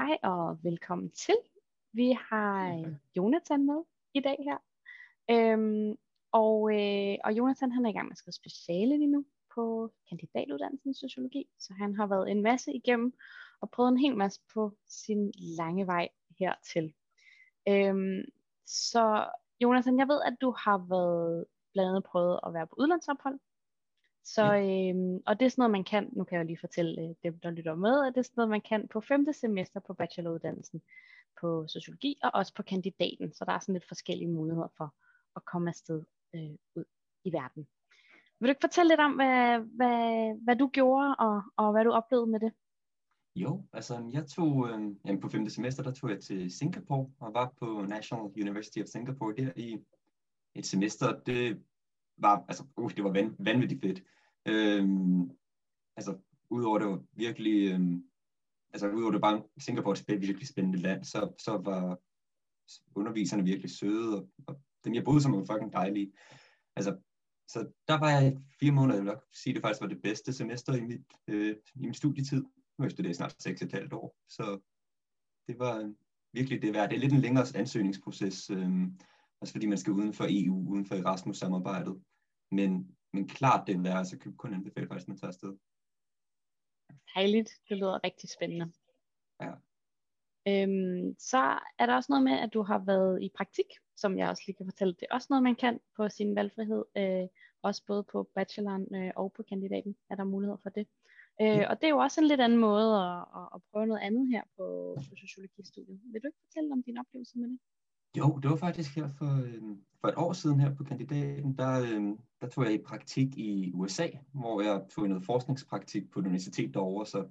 Hej og velkommen til. Vi har Jonathan med i dag her. Øhm, og, øh, og Jonathan han er i gang med at skrive speciale lige nu på kandidatuddannelsen i sociologi, så han har været en masse igennem og prøvet en hel masse på sin lange vej hertil. Øhm, så Jonathan, jeg ved, at du har været blandt andet prøvet at være på udlandsophold. Så, øhm, og det er sådan noget, man kan, nu kan jeg jo lige fortælle øh, dem, der lytter med, at det er sådan noget, man kan på femte semester på bacheloruddannelsen på sociologi, og også på kandidaten. Så der er sådan lidt forskellige muligheder for at komme afsted øh, ud i verden. Vil du ikke fortælle lidt om, hvad, hvad, hvad du gjorde, og, og hvad du oplevede med det? Jo, altså jeg tog, øh, jamen på femte semester, der tog jeg til Singapore, og var på National University of Singapore der i et semester. Det var, altså, uh, det var van, vanvittigt fedt. Øhm, altså, udover det var virkelig, øhm, altså udover det bare Singapore er et virkelig spændende land, så, så var underviserne virkelig søde, og, og dem jeg boede som var fucking dejlige. Altså, så der var jeg fire måneder, jeg vil nok sige, det faktisk var det bedste semester i, mit, øh, i min studietid. Nu er jeg snart seks et halvt år, så det var virkelig det værd. Det er lidt en længere ansøgningsproces, øh, også fordi man skal uden for EU, uden for Erasmus-samarbejdet. Men, men klart det værd, så kan kun anbefale faktisk, man tager afsted. Dejligt, det lyder rigtig spændende. Ja. Øhm, så er der også noget med, at du har været i praktik, som jeg også lige kan fortælle. Det er også noget, man kan på sin valgfrihed, øh, også både på bacheloren øh, og på kandidaten er der mulighed for det. Øh, ja. Og det er jo også en lidt anden måde at, at, at prøve noget andet her på, på sociologistudiet. Vil du ikke fortælle om din oplevelse med det? Jo, det var faktisk her for, øh, for et år siden her på kandidaten, der, øh, der tog jeg i praktik i USA, hvor jeg tog noget forskningspraktik på et universitet derovre, så,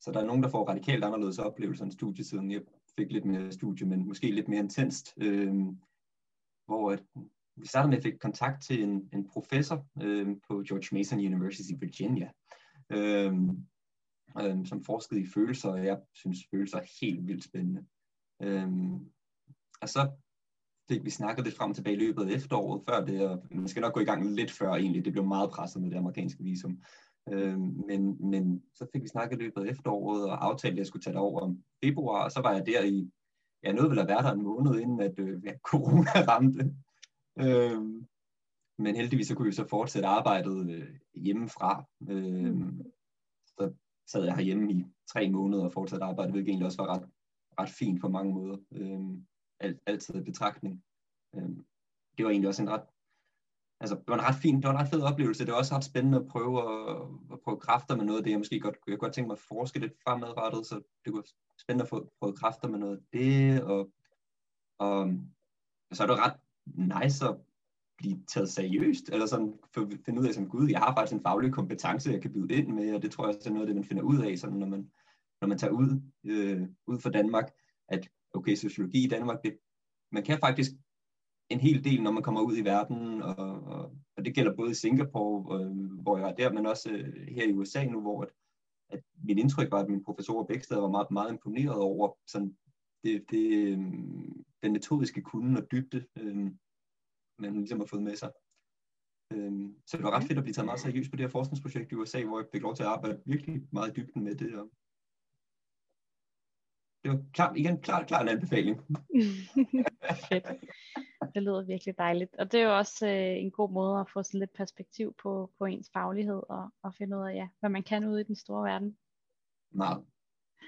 så der er nogen, der får radikalt anderledes oplevelser end studietiden. Jeg fik lidt mere studie, men måske lidt mere intenst, øh, hvor at, vi startede med at fik kontakt til en, en professor øh, på George Mason University i Virginia, øh, øh, som forskede i følelser, og jeg synes, følelser er helt vildt spændende. Øh, og så fik vi snakket lidt frem og tilbage i løbet af efteråret før det, og man skal nok gå i gang lidt før egentlig, det blev meget presset med det amerikanske visum. Øh, men, men så fik vi snakket i løbet af efteråret, og aftalte, at jeg skulle tage det over om februar, og så var jeg der i, jeg nåede vel at være der en måned inden, at øh, ja, corona ramte. Øh, men heldigvis så kunne vi så fortsætte arbejdet øh, hjemmefra. Øh, så sad jeg herhjemme i tre måneder og fortsatte arbejde, hvilket egentlig også var ret, ret fint på mange måder. Øh, alt, altid i betragtning. Øhm, det var egentlig også en ret, altså det var en ret fin, det var en ret fed oplevelse. Det var også ret spændende at prøve at, at prøve kræfter med noget af det. Jeg måske godt, jeg godt tænke mig at forske lidt fremadrettet, så det kunne være spændende at få prøve kræfter med noget af det. Og, og, og så er det ret nice at blive taget seriøst, eller sådan finde ud af som gud, jeg har faktisk en faglig kompetence, jeg kan byde ind med, og det tror jeg også er noget af det, man finder ud af, sådan når man, når man tager ud, øh, ud fra Danmark, at okay, sociologi i Danmark, det, man kan faktisk en hel del, når man kommer ud i verden, og, og, og det gælder både i Singapore, øh, hvor jeg er der, men også øh, her i USA nu, hvor at, at mit indtryk var, at min professor steder var meget, meget imponeret over sådan det, det, øh, den metodiske kunde og dybde, øh, man ligesom har fået med sig. Øh, så det var ret fedt at blive taget meget seriøst på det her forskningsprojekt i USA, hvor jeg fik lov til at arbejde virkelig meget i dybden med det, og var klart, igen klart, klart en anbefaling. Fedt. Det lyder virkelig dejligt. Og det er jo også øh, en god måde at få sådan lidt perspektiv på, på ens faglighed og, og finde ud af, ja, hvad man kan ude i den store verden. Meget.